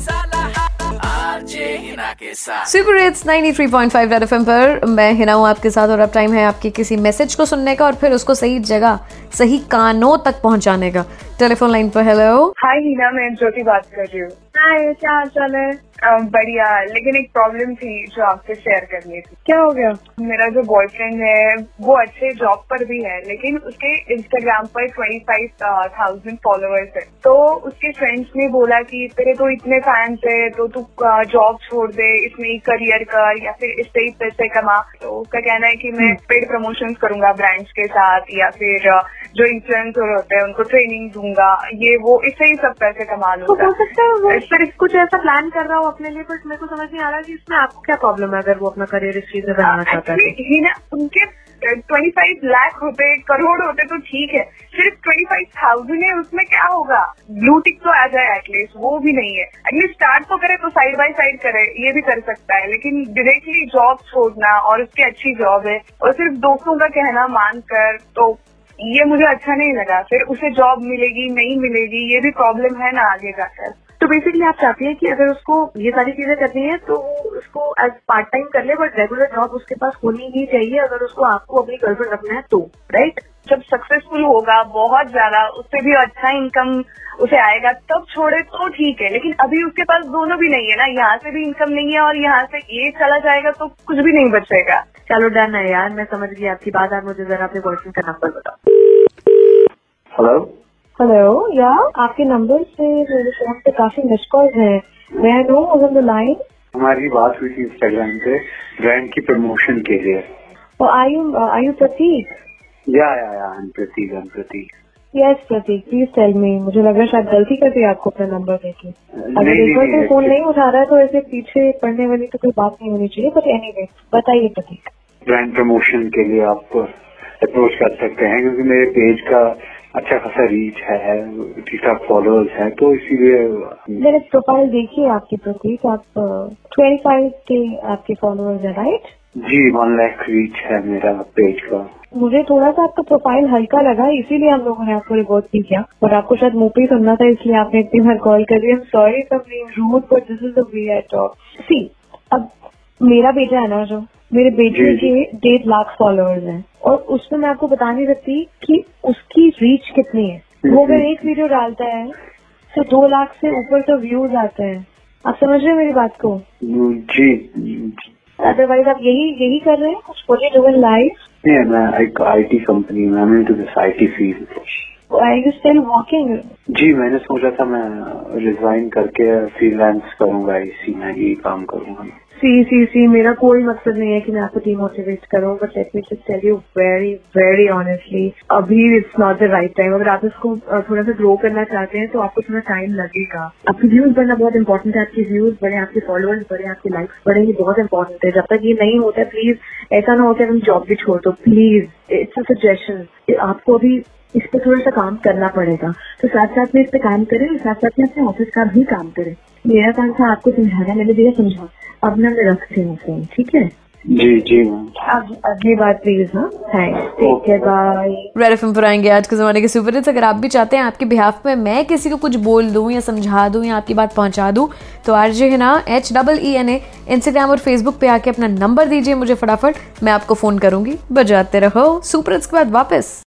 साथ आरजे हिना के super hits 93.5 red FM पर। मैं हिना हूँ आपके साथ और अब टाइम है आपके किसी मैसेज को सुनने का और फिर उसको सही जगह, सही कानों तक पहुँचाने का। टेलीफोन लाइन पर हेलो हाय हिना, मैं ज्योति बात कर रही हूँ। हाय क्या हाल चाल है बढ़िया। लेकिन एक प्रॉब्लम थी जो आपसे शेयर करनी थी। क्या हो गया? मेरा जो बॉयफ्रेंड है वो अच्छे जॉब पर भी है लेकिन उसके इंस्टाग्राम पर ट्वेंटी फाइव थाउज़ेंड फॉलोअर्स है। तो उसके फ्रेंड्स ने बोला कि तेरे तो इतने फैंस है तो तू जॉब छोड़ दे इसमें ही करियर कर या फिर इससे ही पैसे कमा। तो उसका कहना है कि मैं पेड प्रमोशन करूँगा ब्रांड्स के साथ या फिर जो इन्फ्लुएंसर होते हैं उनको ट्रेनिंग दूँगा। ये वो इससे ही सब पैसे कमा लूँगा। सिर्फ़ कुछ ऐसा प्लान कर रहा हूँ अपने लिए बट मेरे को समझ नहीं आ रहा कि इसमें आपको क्या प्रॉब्लम है अगर वो अपना करियर इस चीज़ में बनाना चाहता है तो। ना उनके ट्वेंटी फाइव लाख होते करोड़ होते तो ठीक है। सिर्फ़ ट्वेंटी फाइव थाउज़ेंड है उसमें क्या होगा? ब्लू टिक तो आ जाए एटलीस्ट वो भी नहीं है। एटलीस्ट स्टार्ट तो करे तो साइड बाय साइड करे ये भी कर सकता है। लेकिन डायरेक्टली जॉब छोड़ना और उसकी अच्छी जॉब है और सिर्फ़ दोस्तों का कहना मानकर तो ये मुझे अच्छा नहीं लगा। फिर उसे जॉब मिलेगी नहीं मिलेगी ये भी प्रॉब्लम है ना आगे जाकर। तो बेसिकली आप चाहती हैं कि अगर उसको ये सारी चीज़ें करनी है तो उसको एज पार्ट टाइम कर ले बट रेगुलर जॉब उसके पास होनी ही चाहिए। अगर उसको आपको अपनी गर्लफ्रेंड रखना है तो राइट जब सक्सेसफुल होगा बहुत ज़्यादा उससे भी अच्छा इनकम उसे आएगा तब छोड़े तो ठीक है। लेकिन अभी उसके पास दोनों भी नहीं है ना। यहाँ से भी इनकम नहीं है और यहाँ से ये चला जाएगा तो कुछ भी नहीं बचेगा। चलो डन है यार मैं समझ गई आपकी बात। आप मुझे जरा अपने बॉयफ्रेंड का नंबर बताओ। हेलो हेलो या आपके नंबर से मेरे फ़ोन पे काफ़ी मिस कॉल्स हैं। मैं नो ऑन द लाइन हमारी बात हुई थी इंस्टाग्राम पे ब्रांड की प्रमोशन के लिए। आई you I you Prateek yeah yeah yeah I'm Prateek I'm Prateek yes Prateek please tell me मुझे लग रहा है शायद गलती कर दी आपको अपना नंबर देके। अगर एक बार कोई फ़ोन नहीं नहीं उठा रहा है तो ऐसे पीछे पड़ने वाली तो कोई बात नहीं होनी चाहिए बट एनी वे बताइए प्रतीक ब्रांड प्रमोशन के लिए आप अप्रोच कर सकते हैं क्योंकि मेरे पेज का अच्छा खासा रीच है ठीक ठाक फॉलोअर्स हैं तो इसीलिए मैंने प्रोफ़ाइल देखी है आपकी प्रतीक आप ट्वेंटी फाइव के आपके फॉलोअर्स है राइट जी वन लाख रीच है मेरा पेज का। मुझे थोड़ा सा आपका प्रोफ़ाइल हल्का लगा इसीलिए हम लोगों ने आपको रिपोर्ट नहीं किया। और आपको शायद मुँह पे सुनना था इसलिए आपने इतनी बार कॉल कर दी। Sorry for being rude but this is the way I talk see अब मेरा बेटा है ना जो मेरे बेटे। के डेढ़ लाख फॉलोअर्स हैं। और उसमें मैं आपको बता नहीं सकती कि उसकी रीच कितनी है। वो अगर एक वीडियो डालता है तो दो लाख से ऊपर तो व्यूज़ आते हैं। आप समझ रहे हैं मेरी बात को? जी। अदरवाइज़ आप यही यही कर रहे हैं? कुछ डू लाइफ नहीं मैं एक आईटी कंपनी में I to this IT field I you still walking जी मैंने सोचा था मैं रिजाइन करके फ्रीलांस करूँगा इसी में ही काम करूँगा। सी सी सी मेरा कोई मकसद नहीं है कि मैं आपको डिमोटिवेट करूँ but let me just tell you very very honestly अभी it's not the right time अगर आप इसको थोड़ा सा ग्रो करना चाहते हैं तो आपको थोड़ा टाइम लगेगा। आपके व्यूज़ बढ़ना बहुत इंपॉर्टेंट है आपके व्यूज़ बढ़े आपके फॉलोअर्स बढ़े आपके लाइक्स बढ़े ये बहुत इंपॉर्टेंट है। जब तक ये नहीं होता प्लीज़ ऐसा ना हो कि हम जॉब भी छोड़ दो। प्लीज़ इट्स अ सजेशन आपको अभी इस पर थोड़ा सा काम करना पड़ेगा। तो साथ साथ में इस पे काम करें और साथ साथ में अपने ऑफ़िस का भी काम करें। मेरा काम था आपको समझाना मैंने दिया समझा। अब ना मैं रखती हूँ फ़ोन ठीक है? जी जी अब अगली बार प्लीज़ हाँ? Thanks take care bye Red FM पर आएँगे आज के जमाने के सुपर हिट्स अगर आप भी चाहते हैं आपके बिहाफ में मैं किसी को कुछ बोल दूँ या समझा दूँ या आपकी बात पहुँचा दूँ तो आर जे है ना H double E N A Instagram और फेसबुक पे आके अपना नंबर दीजिए मुझे फटाफट। मैं आपको फ़ोन करूँगी। बजाते रहो। सुपर हिट्स के बाद वापस।